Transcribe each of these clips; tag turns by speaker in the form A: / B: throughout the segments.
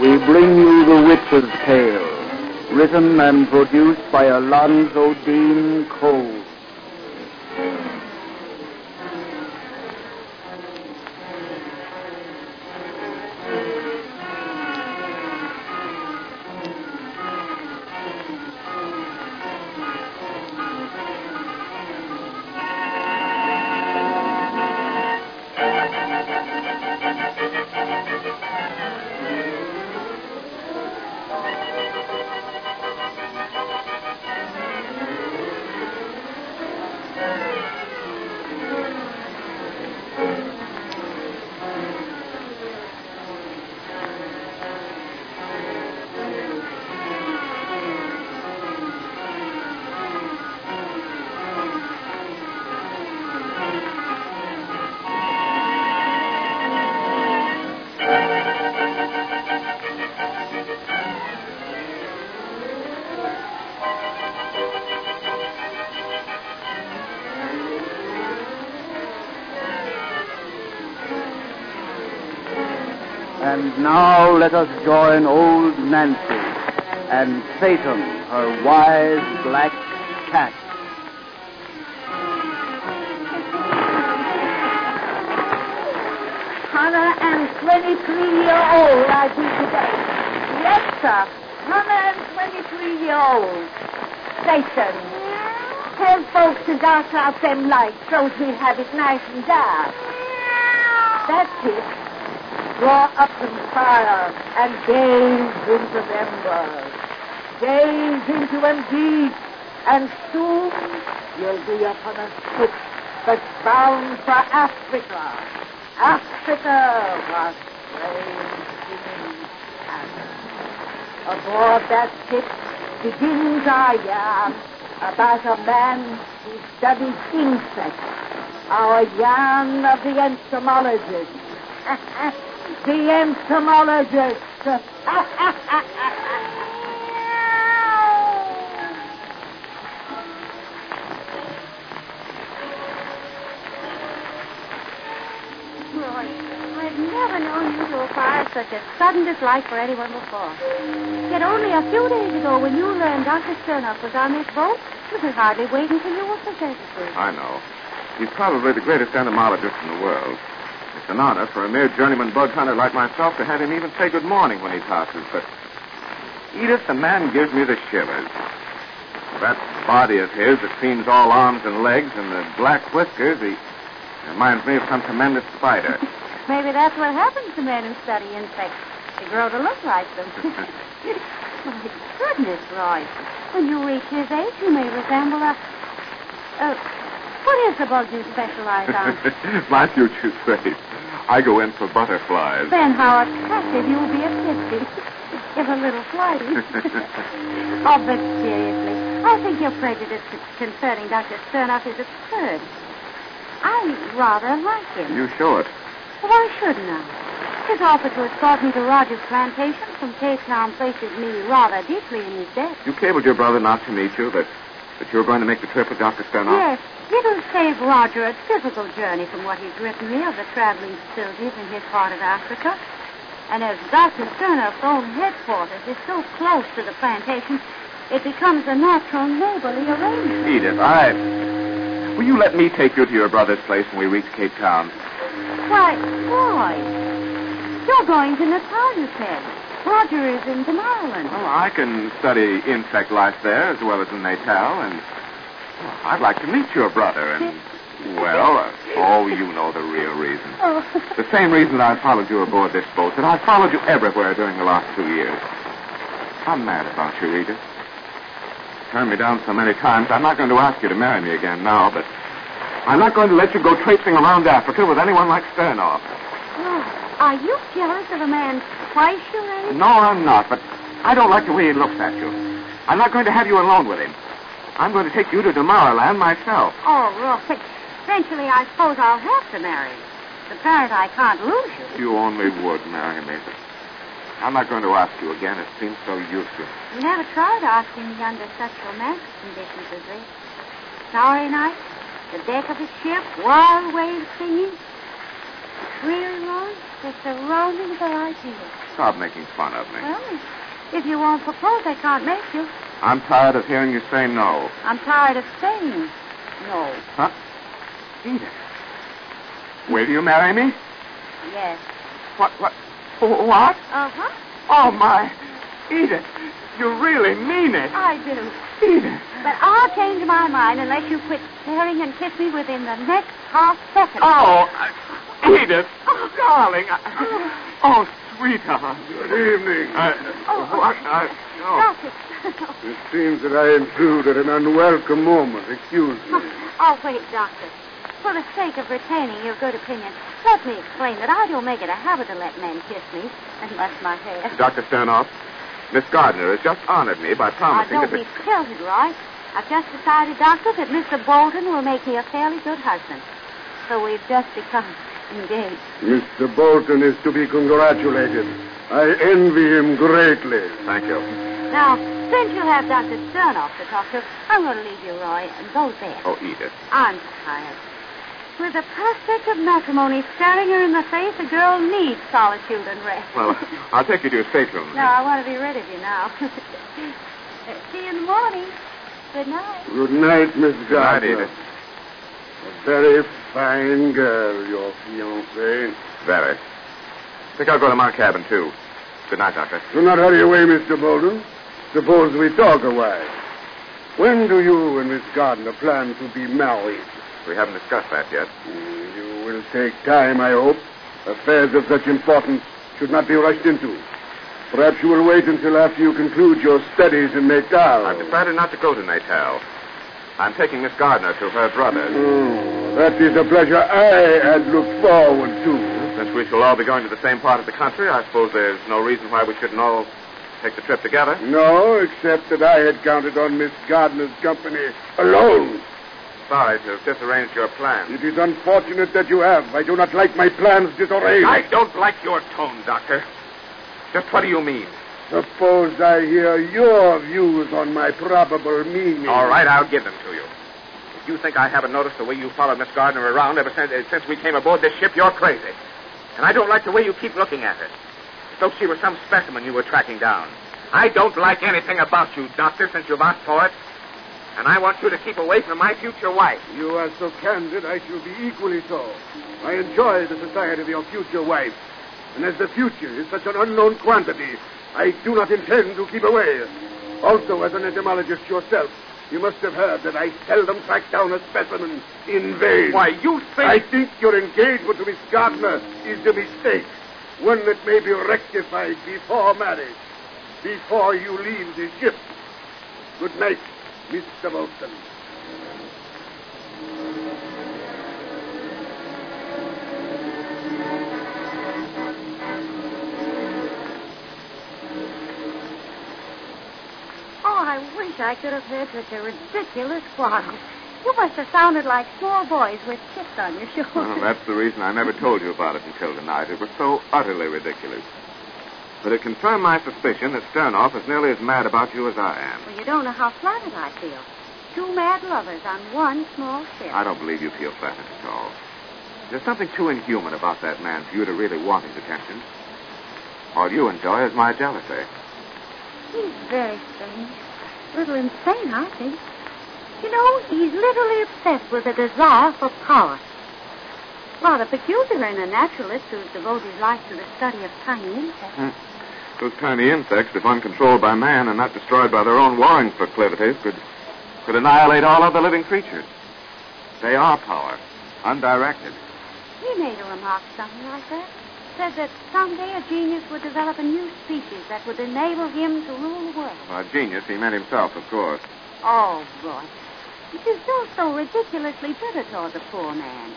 A: we bring you The Witch's Tale, written and produced by Alonzo Deen Cole. Now let us join old Nancy and Satan, her wise black cat.
B: Hundred and twenty-three year old I be today. Yes, sir. Hundred and twenty-three year old. Satan. Tell folks to dart out them lights so we have it nice and dark. That's it. Draw up some fire and gaze into them birds. Gaze into them deep, and soon you'll be upon a ship that's bound for Africa. Africa, what strange things happen. Aboard that ship begins our yarn about a man who studies insects. Our yarn of the entomologist. the entomologist.
C: Roy, I've never known you to acquire such a sudden dislike for anyone before. Yet only a few days ago, when you learned Dr. Sternoff was on this boat, you could hardly wait until you were presented to him.
D: I know. He's probably the greatest entomologist in the world. It's an honor for a mere journeyman bug hunter like myself to have him even say good morning when he passes, but Edith, the man gives me the shivers. That body of his that seems all arms and legs and the black whiskers, he reminds me of some tremendous spider.
C: Maybe that's what happens to men who study insects. They grow to look like them. My goodness, Roy. When you reach his age, you may resemble a. Uh, what is the bug you specialize on?
D: My future's safe. I go in for butterflies.
C: then how attractive you'll be at 50. if a little flighty. oh, but seriously, I think your prejudice concerning Dr. Sternoff is absurd. I rather like him.
D: You show it.
C: Why shouldn't I? His offer to escort me to Rogers Plantation from Cape Town places me rather deeply in his debt.
D: You cabled your brother not to meet you, but that you were going to make the trip with Dr. Sternoff?
C: Yes, it'll save Roger a difficult journey from what he's written me of the traveling facilities in his part of Africa. And as Dr. Sternoff's own headquarters is so close to the plantation, it becomes a natural neighborly arrangement.
D: Edith, I. Will you let me take you to your brother's place when we reach Cape Town?
C: Why, boy, you're going to Natal, you said. Roger is in Damaraland.
D: Well, oh, I can study insect life there as well as in Natal, and well, I'd like to meet your brother, and, well, uh, oh, you know the real reason.
C: Oh.
D: The same reason that I followed you aboard this boat, that I followed you everywhere during the last two years. I'm mad about you, Edith. Turned me down so many times, I'm not going to ask you to marry me again now, but I'm not going to let you go traipsing around Africa with anyone like Sternoff.
C: Oh, are you jealous of a man twice your age?
D: No, I'm not, but I don't like the way he looks at you. I'm not going to have you alone with him. I'm going to take you to Damaraland myself.
C: Oh, Roy. Eventually, I suppose I'll have to marry you. The parent I can't lose you.
D: You only would marry me. I'm not going to ask you again. It seems so useless.
C: You never tried asking me under such romantic conditions as this. Starry night, the deck of a ship, wild waves singing. Really, Ron? It's a roundabout idea.
D: Stop making fun of me.
C: Well, if you won't propose, I can't make you.
D: I'm tired of hearing you say no.
C: I'm tired of saying no.
D: Huh? Edith. Will you marry me?
C: Yes.
D: What? What? What?
C: Uh-huh.
D: Oh, my. Edith, you really mean it.
C: I do.
D: Edith.
C: But I'll change my mind unless you quit staring and kiss me within the next half second.
D: Oh, uh, Edith. Oh, darling. I- Oh, sweetheart.
E: Good evening.
D: What? Uh, oh.
C: Doctor.
E: It seems that I intrude at an unwelcome moment. Excuse me.
C: oh, wait, Doctor. For the sake of retaining your good opinion, let me explain that I don't make it a habit to let men kiss me, unless my hair.
D: Dr. Sternoff, Miss Gardner has just honored me by promising
C: don't
D: that...
C: be tilted, Roy. I've just decided, Doctor, that Mr. Bolton will make me a fairly good husband. So we've just become engaged.
E: Mr. Bolton is to be congratulated. I envy him greatly.
D: Thank you.
C: Now, since you have Dr. Sternoff to talk to, I'm going to leave you, Roy, and go to bed.
D: Oh, Edith.
C: I'm tired. With the prospect of matrimony staring her in the face, a girl needs solitude and rest.
D: Well, I'll take you to your stateroom.
C: no, I want to be rid of you now. See you in the morning. Good night.
E: Good night, Miss
D: Good night, Edith.
E: A very fine girl, your fiancée.
D: Very. I think I'll go to my cabin, too. Good night, Doctor.
E: Do not hurry away, Mr. Bolton. Suppose we talk a while. When do you and Miss Gardner plan to be married?
D: We haven't discussed that yet.
E: Mm, You will take time, I hope. Affairs of such importance should not be rushed into. Perhaps you will wait until after you conclude your studies in Natal.
D: I've decided not to go to Natal. I'm taking Miss Gardner to her brother's.
E: Oh, hmm, that is a pleasure I had looked forward to.
D: Since we shall all be going to the same part of the country, I suppose there's no reason why we shouldn't all take the trip together.
E: No, except that I had counted on Miss Gardner's company alone.
D: Sorry to have disarranged your plans.
E: It is unfortunate that you have. I do not like my plans disarranged.
D: I don't like your tone, Doctor. Just what do you mean?
E: Suppose I hear your views on my probable meaning.
D: All right, I'll give them to you. If you think I haven't noticed the way you followed Miss Gardner around ever since, uh, since we came aboard this ship, you're crazy. And I don't like the way you keep looking at her. As though she were some specimen you were tracking down. I don't like anything about you, Doctor, since you've asked for it. And I want you to keep away from my future wife.
E: You are so candid, I shall be equally so. I enjoy the society of your future wife. And as the future is such an unknown quantity, I do not intend to keep away. Also, as an entomologist yourself, you must have heard that I seldom track down a specimen in vain.
D: Why, you think...
E: I think your engagement to Miss Gardner is a mistake. One that may be rectified before marriage, before you leave the ship. Good night, Mr. Bolton.
C: I wish I could have heard such a ridiculous quarrel. You must have sounded like small boys with chips on your shoulders.
D: Well, that's the reason I never told you about it until tonight. It was so utterly ridiculous. But it confirmed my suspicion that Sternoff is nearly as mad about you as I am.
C: Well, you don't know how flattered I feel. Two mad lovers on one small ship.
D: I don't believe you feel flattered at all. There's something too inhuman about that man for you to really want his attention. All you enjoy is my jealousy.
C: He's very strange. A little insane, I think. You know, he's literally obsessed with a desire for power. Rather peculiar in a naturalist who devoted his life to the study of tiny insects. Hmm.
D: Those tiny insects, if uncontrolled by man and not destroyed by their own warring proclivities, could, could annihilate all other living creatures. They are power, undirected.
C: He made a remark something like that. Said that someday a genius would develop a new species that would enable him to rule the world.
D: By genius, he meant himself, of course.
C: Oh, boy. You feel so ridiculously bitter toward the poor man.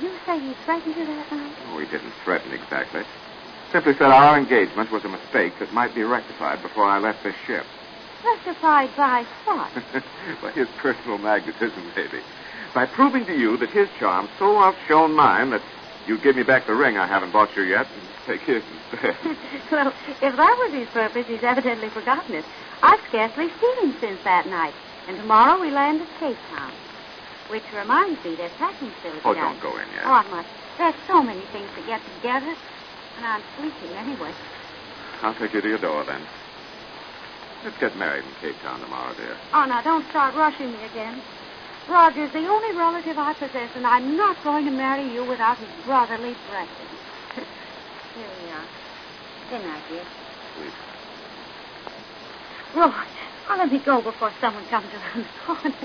C: You say he threatened you that night?
D: Oh, he didn't threaten exactly. Simply said our engagement was a mistake that might be rectified before I left this ship.
C: Rectified by what?
D: by his personal magnetism, maybe. By proving to you that his charm so outshone mine that you give me back the ring I haven't bought you yet and take his instead.
C: well, if that was his purpose, he's evidently forgotten it. I've scarcely seen him since that night. And tomorrow we land at Cape Town. Which reminds me, there's packing still to
D: Oh, don't go in yet.
C: Oh, I must. There's so many things to get together, and I'm sleeping anyway.
D: I'll take you to your door then. Let's get married in Cape Town tomorrow, dear.
C: Oh, now don't start rushing me again. Roger's the only relative I possess, and I'm not going to marry you without his brotherly blessing. Here we are. Good night, dear.
D: Sleep.
C: Roger, oh, let me go before someone comes around the corner.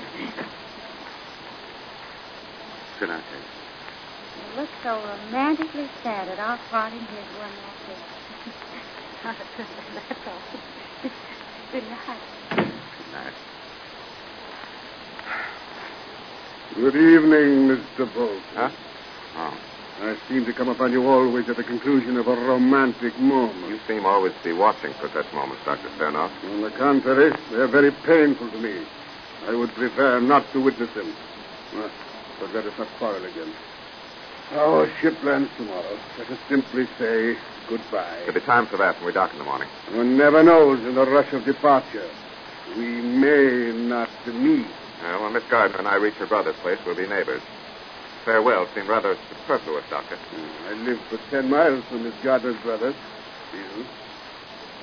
D: Good night, Kate.
C: You look so romantically sad at our parting here one more day. That's all. Good night.
D: Good night.
E: Good evening, Mr. Bolton.
D: Huh? Oh.
E: I seem to come upon you always at the conclusion of a romantic moment.
D: You seem always to be watching for such moments, Dr. Sternoff.
E: On the contrary, they are very painful to me. I would prefer not to witness them. But let us not quarrel again. Our ship lands tomorrow. Let us simply say goodbye.
D: There'll be time for that when we dock in the morning.
E: One never knows in the rush of departure. We may not meet.
D: Uh, well, when Miss Gardner and I reach her brother's place, we'll be neighbors. Farewell seemed rather superfluous, Doctor.
E: Hmm, I live but ten miles from Miss Gardner's brother. Still,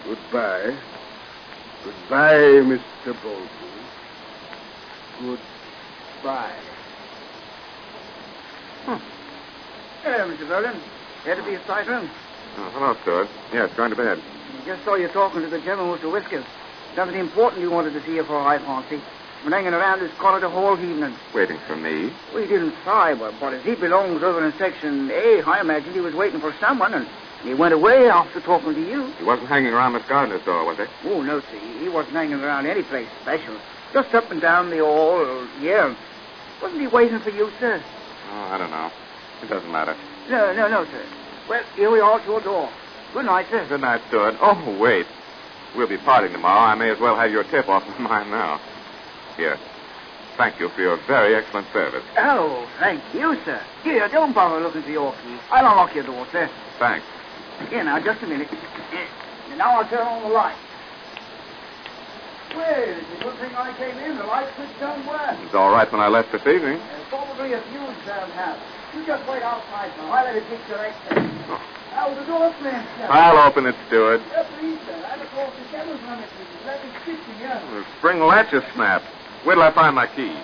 E: goodbye. Goodbye, Mr. Bolton. Goodbye. Hmm.
A: Hello, Mr. Bolton. Here to be a sight room.
D: Oh, hello, Stewart. Yes, going to bed.
A: I Just saw you talking to the gentleman with the whiskers. Something important you wanted to see you for, I fancy. Been hanging around this corridor whole evening.
D: Waiting for me.
A: We didn't say, but, but as he belongs over in Section A, I imagined he was waiting for someone, and he went away after talking to you.
D: He wasn't hanging around Miss Gardner's door, was he?
A: Oh, no, see, he wasn't hanging around any place special. Just up and down the hall, yeah. Wasn't he waiting for you, sir?
D: Oh, I don't know. It doesn't matter.
A: No, no, no, sir. Well, here we are at your door. Good night, sir.
D: Good night, Stewart. Oh, wait. We'll be parting tomorrow. I may as well have your tip off of mine now. Here. Thank you for your very excellent service.
A: Oh, thank you, sir. Here, don't bother looking for your key. I'll unlock your door, sir.
D: Thanks.
A: Here, now, just a minute. Now I'll turn on the light. Well, it's a good thing I came in. The light switch don't work.
D: It was all right when I left this evening.
A: There's probably a fuse down house. You just wait outside now. I'll let it get your exit. Oh. Now, the door slammed shut.
D: I'll open it, Stewart.
A: Yeah, please, sir. I look off the devil's run it. Let me speak to you.
D: The spring latch is snapped. Where till I find my key?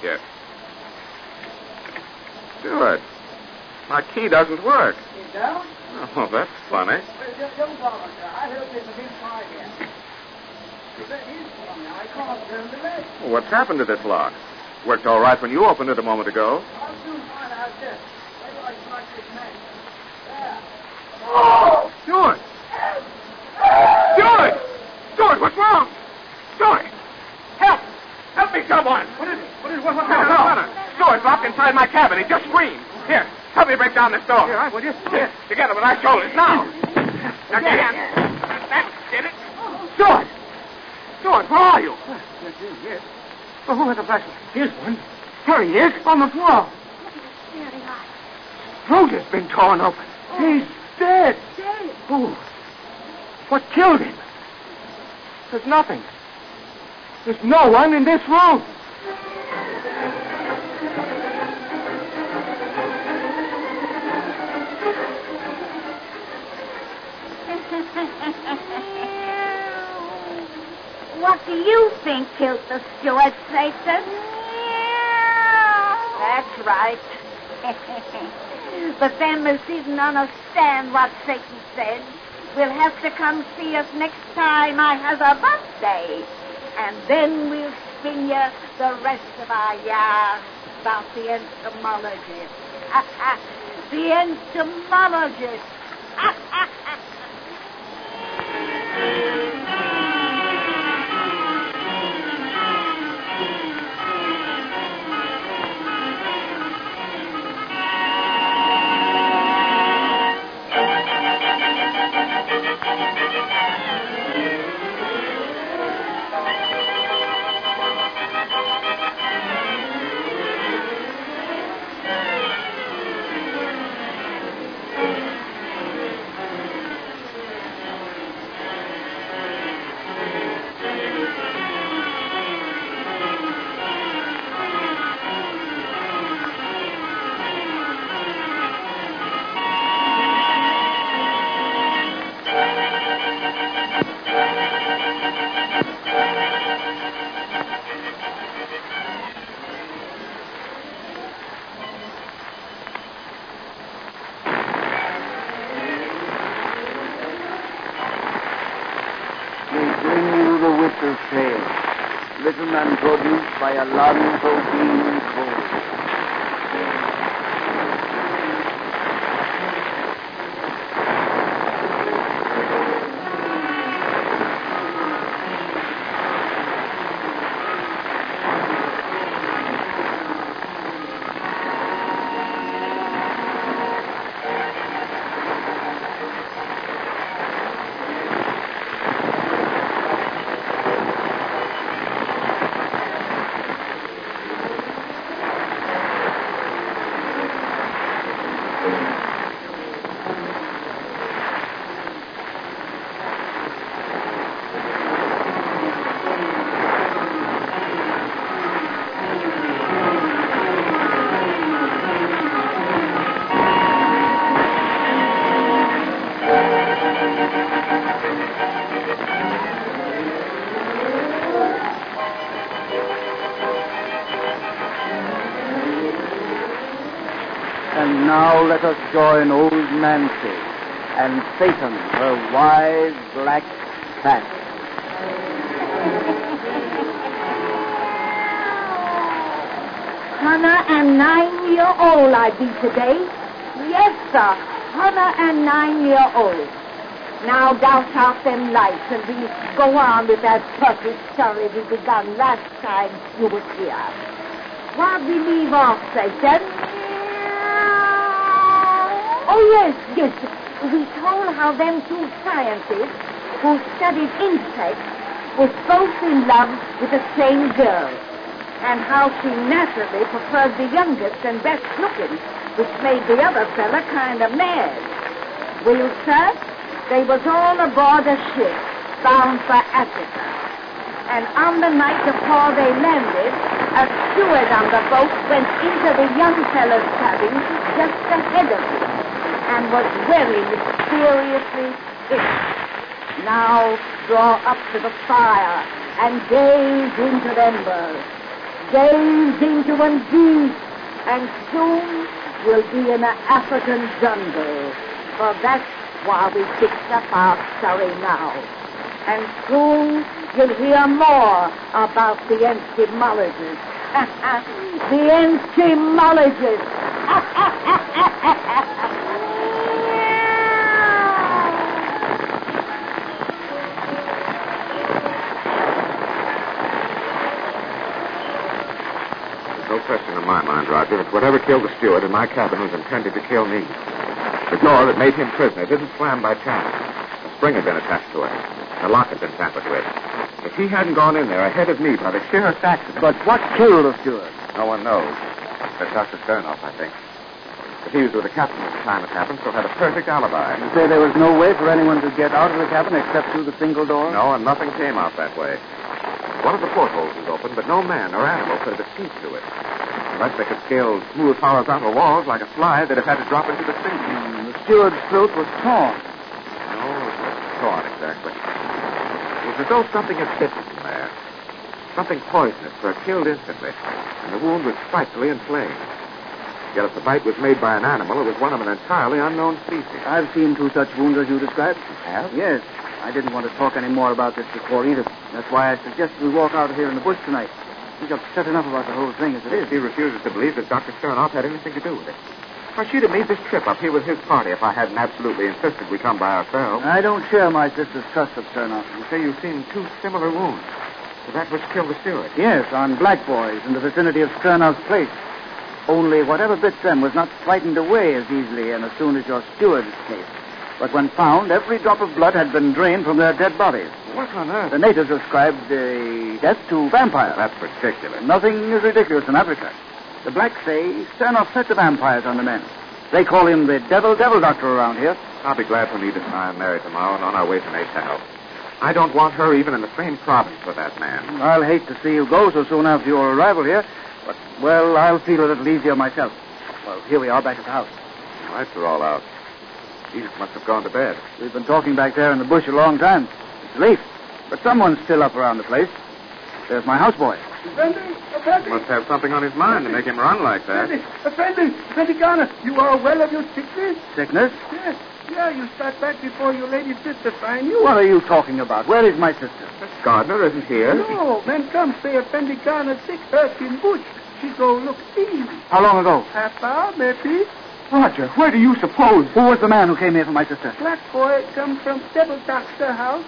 D: Here. Stewart, my key doesn't work.
A: it does
D: oh that's funny
A: well don't don't bother. I heard it from inside here. That is funny. I can't turn the latch.
D: Well, what's happened to this lock? Worked all right when you opened it a moment ago.
A: I'll soon find out this. Wait till I strike this match. There. Oh!
D: Stewart! Stewart! Stewart, what's wrong? Stewart! Help! Help me, someone! What is it? What is what, what's happening? Stewart's locked inside my cabin. He just screamed. Here, help me break down this door. Here, I will you? Here, together with our shoulders. Now. Now, get in. That did it. Stewart! Stewart, where are you?
A: Yes, yes, yes. Oh, who has a flashlight? Here's one. Here he is, on the floor.
C: Very hot.
A: Throat has been torn open. He's dead.
C: Dead.
A: Oh. What killed him? There's nothing. There's no one in this room.
B: What do you think killed the steward, Satan? That's right. but them who didn't understand what Satan said We'll have to come see us next time I have a birthday. And then we'll spin you the rest of our yarn about the entomologist. the entomologist.
A: little man produced by Alonzo Deen Cole. Let us join old Nancy and Satan, her wise black cat.
B: Hannah and nine year old I be today. Yes, sir. Hannah and nine year old. Now douse out them lights and we go on with that perfect story we begun last time you was here. Why we leave off, Satan? Oh, yes, yes. We told how them two scientists who studied insects was both in love with the same girl and how she naturally preferred the youngest and best looking, which made the other fella kind of mad. Well, sir, they was all aboard a ship bound for Africa. And on the night before they landed, a steward on the boat went into the young fella's cabin just ahead of him and was very mysteriously sick. Now draw up to the fire and gaze into embers. Gaze into them deep, and soon we'll be in an African jungle. For that's why we picked up our story now. And soon you'll hear more about the entomologists. the entomologists.
D: Question in my mind, Roger, that whatever killed the steward in my cabin was intended to kill me. The door that made him prisoner didn't slam by chance. A spring had been attached to it. The lock had been tampered with. If he hadn't gone in there ahead of me by the sheerest accident...
A: But what killed the steward?
D: No one knows. But Dr. Sternoff, I think. But he was with the captain at the time it happened, so had a perfect alibi.
A: You say there was no way for anyone to get out of the cabin except through the single door?
D: No, and nothing came out that way. One of the portholes was open, but no man or animal could have escaped through it. Unless they could scale smooth horizontal walls like a fly, they'd have had to drop into the sea.
A: Mm, the steward's throat was torn.
D: No, it wasn't torn exactly. It was as though something had bitten him there. Something poisonous, for it killed instantly, and the wound was frightfully inflamed. Yet if the bite was made by an animal, it was one of an entirely unknown species.
A: I've seen two such wounds as you described.
D: have?
A: Yes. I didn't want to talk any more about this before either. That's why I suggested we walk out here in the bush tonight. We've upset enough about the whole thing as it is.
D: He refuses to believe that Dr. Sternoff had anything to do with it. Why, she'd have made this trip up here with his party if I hadn't absolutely insisted we come by ourselves.
A: I don't share my sister's trust of Sternoff.
D: You say you've seen two similar wounds to that which killed the steward.
A: Yes, on black boys in the vicinity of Sternoff's place. Only whatever bit them was not frightened away as easily and as soon as your steward escaped. But when found, every drop of blood had been drained from their dead bodies.
D: What on earth?
A: The natives ascribed the death to vampires.
D: That's ridiculous.
A: Nothing is ridiculous in Africa. The blacks say Sternoff set the vampires on the men. They call him the devil devil doctor around here.
D: I'll be glad when Edith and I are married tomorrow and on our way to help. I don't want her even in the same province with that man.
A: I'll hate to see you go so soon after your arrival here, but, well, I'll feel a little easier myself. Well, here we are back at the house.
D: The lights are all out. Edith must have gone to bed.
A: We've been talking back there in the bush a long time. It's late, but someone's still up around the place. There's my houseboy.
E: Effendi, Effendi.
D: Must have something on his mind to make him run like that.
E: Effendi, Effendi, Effendi Garner, you are well of your sickness?
A: Sickness?
E: Yes. Yeah, you start back before your lady sister find you.
A: What are you talking about? Where is my sister?
D: Gardner isn't here.
E: No, men come say Effendi Garner sick hurt in bush. She go look see.
A: How long ago?
E: Half hour, maybe.
A: Roger, where do you suppose? Who was the man who came here for my sister?
E: Black boy come from Devil Doctor house.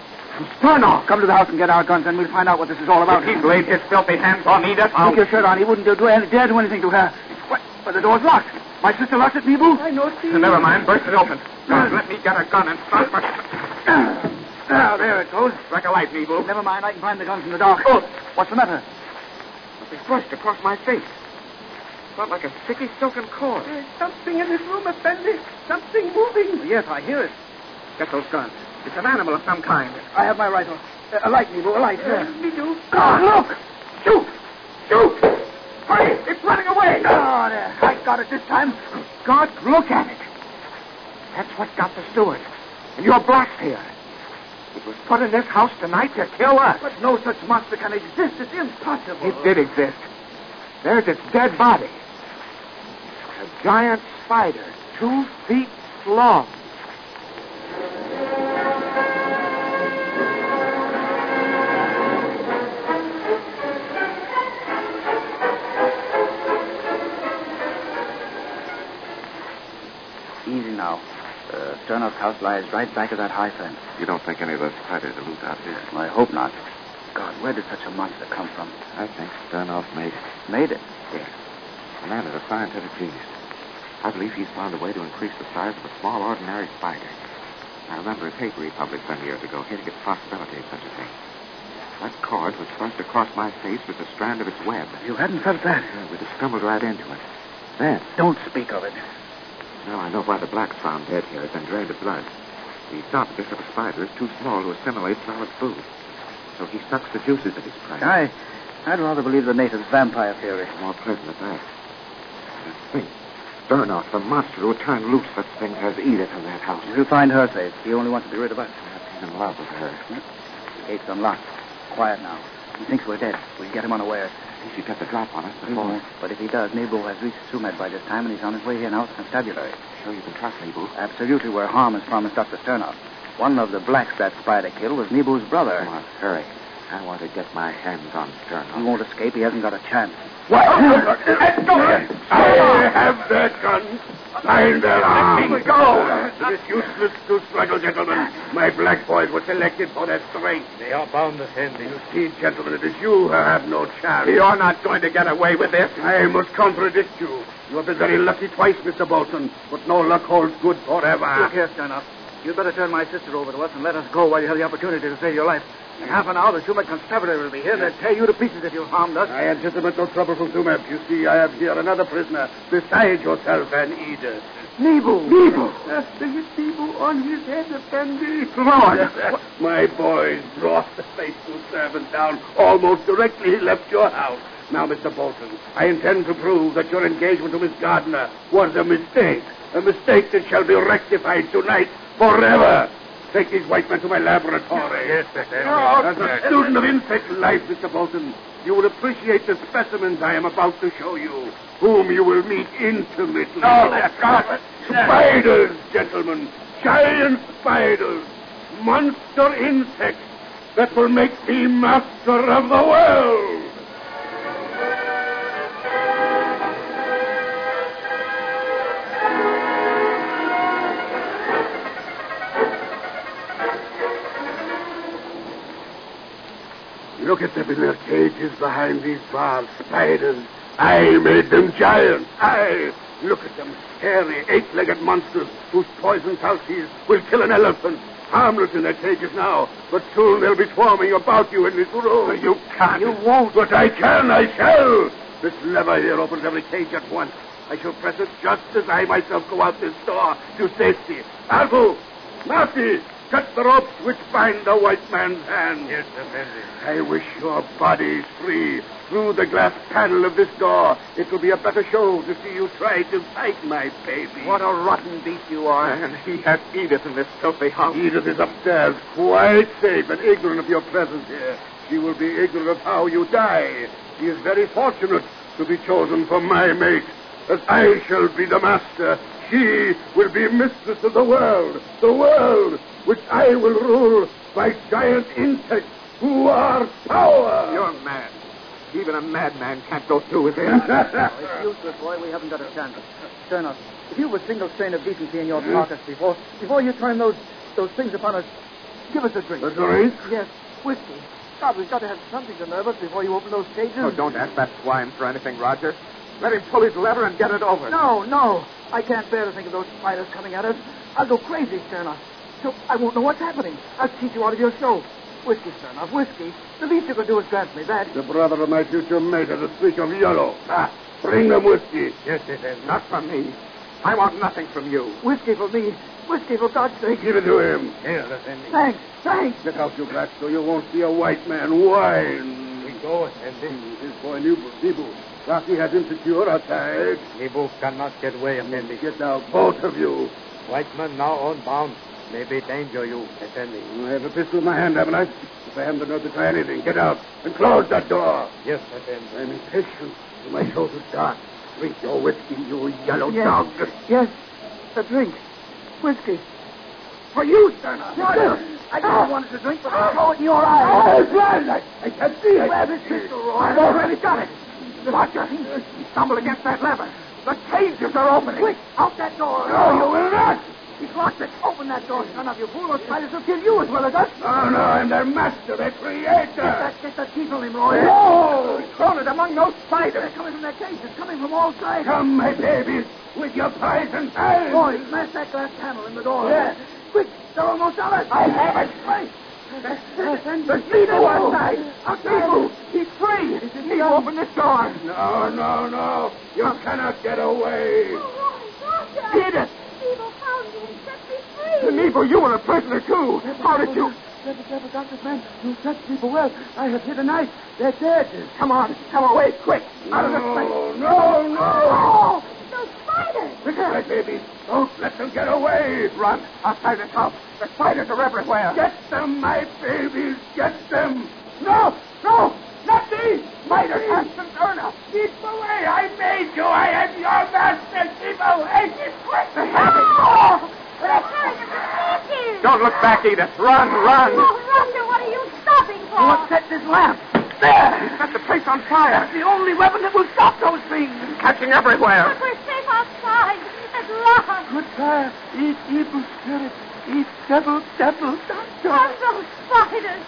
A: Turn off. Come to the house and get our guns, and we'll find out what this is all about.
D: If he laid his filthy hands on Edith, I'll...
A: Take your shirt on. He wouldn't do, do, dare do anything to her. What? But the door's locked. My sister locked it, Nebu?
E: I know see.
D: Never mind. Burst it open. Now, let me get a gun and start my...
A: Ah, there it goes.
D: Like a light, Nebo.
A: Never mind. I can find the guns in the dark. Oh, what's the matter?
D: Something brushed across my face. Felt like a sticky silken cord.
E: There's something in this room, Effendi. Something moving.
A: Yes, I hear it.
D: Get those guns. It's an animal of some kind.
A: I have my rifle. Uh, a light, Nebu, a light.
E: Yes,
A: There.
E: me do.
A: Ah, look!
D: Shoot! Shoot! Hurry! It's running away!
A: Oh, there. I got it this time.
D: God, look at it. That's what got the steward. And you're blacks here. It was put in this house tonight to kill us.
A: But no such monster can exist. It's impossible.
D: It did exist. There's its dead body. A giant spider, two feet long.
A: Easy now. Uh, Sternoff's house lies right back of that high fence.
D: You don't think any of those spiders are loose out here?
A: I hope not. God, where did such a monster come from?
D: I think Sternoff made it.
A: Made it.
D: Yes. The man is a scientific genius. I believe he's found a way to increase the size of a small, ordinary spider. I remember a paper he published some years ago hinting at the possibility of such a thing. That cord was thrust across my face with a strand of its web.
A: You hadn't felt that.
D: Yeah, we'd have stumbled right into it. Then,
A: Don't speak of it.
D: now I know why the blacks found dead here has been drained of blood. The esophagus of a spider is too small to assimilate solid food. So he sucks the juices of his prey.
A: I, I'd rather believe the natives' vampire theory.
D: More pleasant at that. Think, Sternoff, the monster who turned loose such things as Edith in that house.
A: We'll find her safe. He only wants to be rid of us.
D: He's in love with her.
A: The gate's unlocked. Quiet now. He thinks we're dead. We'll get him unawares.
D: He should get the drop on us
A: mm-hmm.
D: before.
A: won't. But if he does, Nebo has reached Sumeb by this time, and he's on his way here now with constabulary.
D: Sure you can trust me, Boo.
A: Absolutely where harm is promised Dr. Sternoff. One of the blacks that spider killed was Nebu's brother.
D: Come on, hurry. I want to get my hands on Sternoff.
A: He won't escape. He hasn't got a chance.
E: What? Let go! I have their guns. Find their arms. Let me go! It is useless to struggle, gentlemen. My black boys were selected for their strength. They are bound to send me. You see, gentlemen, it is you who have no chance.
D: You're not going to get away with this.
E: I must contradict you. You have been very lucky twice, Mr. Bolton, but no luck holds good forever.
A: Look here, Sternoff. You'd better turn my sister over to us and let us go while you have the opportunity to save your life. In half an hour, the Sumeb constabulary will be here. They'll tear you to pieces if you harmed us.
E: I anticipate no trouble from Sumeb. You see, I have here another prisoner besides yourself and Edith.
A: Nebo!
E: Nebo! There is Nebo on his head, Effendi.
A: Lord!
E: My boys brought the faithful servant down almost directly he left your house. Now, Mr. Bolton, I intend to prove that your engagement to Miss Gardner was a mistake. A mistake that shall be rectified tonight forever. Take these white men to my laboratory. Yes, As a oh, student of insect life, Mr. Bolton, you will appreciate the specimens I am about to show you, whom you will meet intimately.
D: Oh, no, that's God.
E: Spiders, gentlemen. Giant spiders. Monster insects that will make me master of the world. Look at them in their cages behind these bars. Spiders. I made them giants. I. Look at them scary, eight-legged monsters whose poison salsies will kill an elephant. Harmless in their cages now, but soon they'll be swarming about you in this room. You can't. You won't. But I can. I shall. This lever here opens every cage at once. I shall press it just as I myself go out this door to safety. Alfu, Marty, cut the ropes which bind the white man's hands. Yes, I wish your bodies free. Through the glass panel of this door, it will be a better show to see you try to fight my baby.
A: What a rotten beast you are.
D: And he has Edith in this filthy house.
E: Edith is upstairs, quite safe and ignorant of your presence here. She will be ignorant of how you die. She is very fortunate to be chosen for my mate. As I shall be the master, she will be mistress of the world, the world which I will rule by giant insects who are power.
D: You're mad. Even a madman can't go through with it.
A: it's useless, boy. We haven't got a chance. Sternoff, if you have a single strain of decency in your mm. carcass before before you turn those those things upon us, give us a drink.
E: A drink?
A: Yes, whiskey. God, we've got to have something to nerve us before you open those cages.
D: Oh, don't ask that swine for anything, Roger. Let him pull his lever and get it over.
A: No, no. I can't bear to think of those spiders coming at us. I'll go crazy, Sternoff. So I won't know what's happening. I'll cheat you out of your show. Whiskey, Sternoff, whiskey. The least you can do is grant me that.
E: The brother of my future mate has a streak of yellow. Ah, bring them whiskey.
D: Yes, it is. Not from me. I want nothing from you.
A: Whiskey for me. Whiskey for God's sake.
E: Give it to him.
D: Here, Effendi.
A: Thanks, thanks.
E: Look out, you black, so you won't see a white man whine.
D: We go, Effendi.
E: His boy Nibu, Nibu. Rocky has him secure outside.
D: Nibu cannot get away, Effendi.
E: Get out, both of you.
D: White man now on bound. Maybe danger you, Effendi.
E: I have a pistol in my hand, haven't I? If I haven't the nerve to try anything, get out and close that door.
D: Yes, Effendi.
E: I'm impatient. My shoulder's dark. Drink your whiskey, you yellow
A: Yes.
E: dog.
A: Yes, a drink. Whiskey.
E: For you, Sternoff.
A: I just ah. wanted to drink, but I saw it in your eyes.
E: Ah, I'm blind. I, I can't see it.
A: Where's his pistol, Roy?
E: I've already got it. Roger, he stumbled against that lever. The cages are opening.
A: Quick, out that door.
E: No, you will not.
A: He's locked it. Open that door, son of you fool. Those spiders will kill you as well as us.
E: Oh, no, I'm their master, their creator.
A: Get that, get that teeth on him, Roy.
E: No!
A: He's thrown it among those spiders. They're coming from their cages, coming from all sides.
E: Come, my babies, with your poison tongue.
A: Roy, smash that glass panel in the door.
E: Yes.
A: Quick, they're almost on us.
E: I have it.
A: Right.
E: There's Nemo outside. Nemo, he's free.
A: Nemo, open this door.
E: No, no, no. You cannot get away.
B: People found me and me free.
A: You were a prisoner, too. How did you... Never, never, doctor's man. You touch people well. I have hit a knife. They're dead. Come on. Come away, quick. Out of this place.
E: No, no, no.
B: Oh, those spiders.
E: My babies, don't let them get away.
A: Run. Outside this house. The spiders are everywhere.
E: Get them, my babies. Get them.
A: No, no, not these. Spiders some Erna.
E: Keep away. I made you. I am your master. Keep away. Keep quick.
A: Oh,
B: They're trying to protect you.
D: Don't look back, Edith. Run, run.
B: Oh, Roger, what are you stopping for?
A: What set this lamp? There. Set the place on fire. That's the only weapon that will stop those things.
D: Catching everywhere.
B: But we're safe outside. At last.
A: Goodbye, eat evil spirits, eat devil, devil, doctor.
B: And those spiders.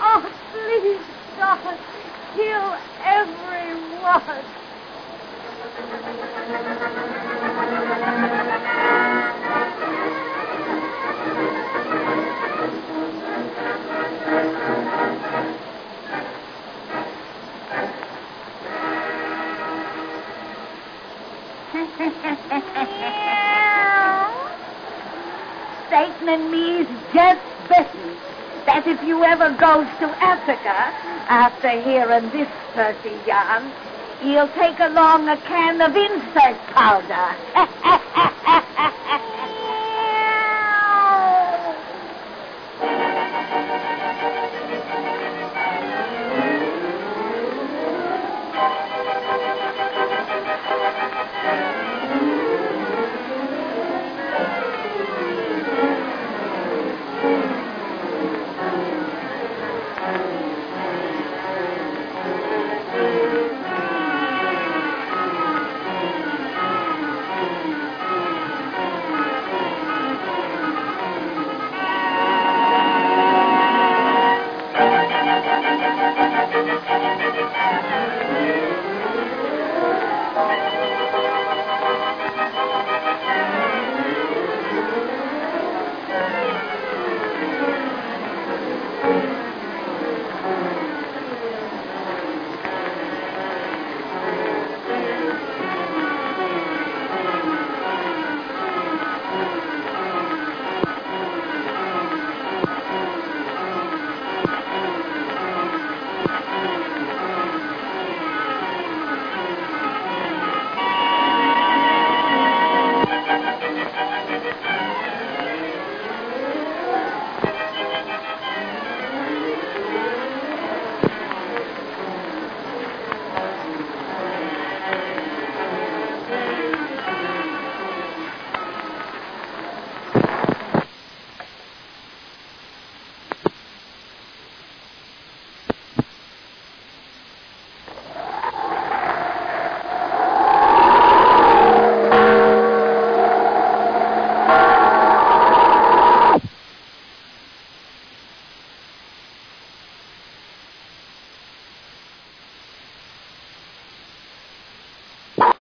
B: Oh, please, God, kill every one. Satan and me's just bitten that if you ever goes to Africa after hearing this Percy yarn, he'll take along a can of insect powder.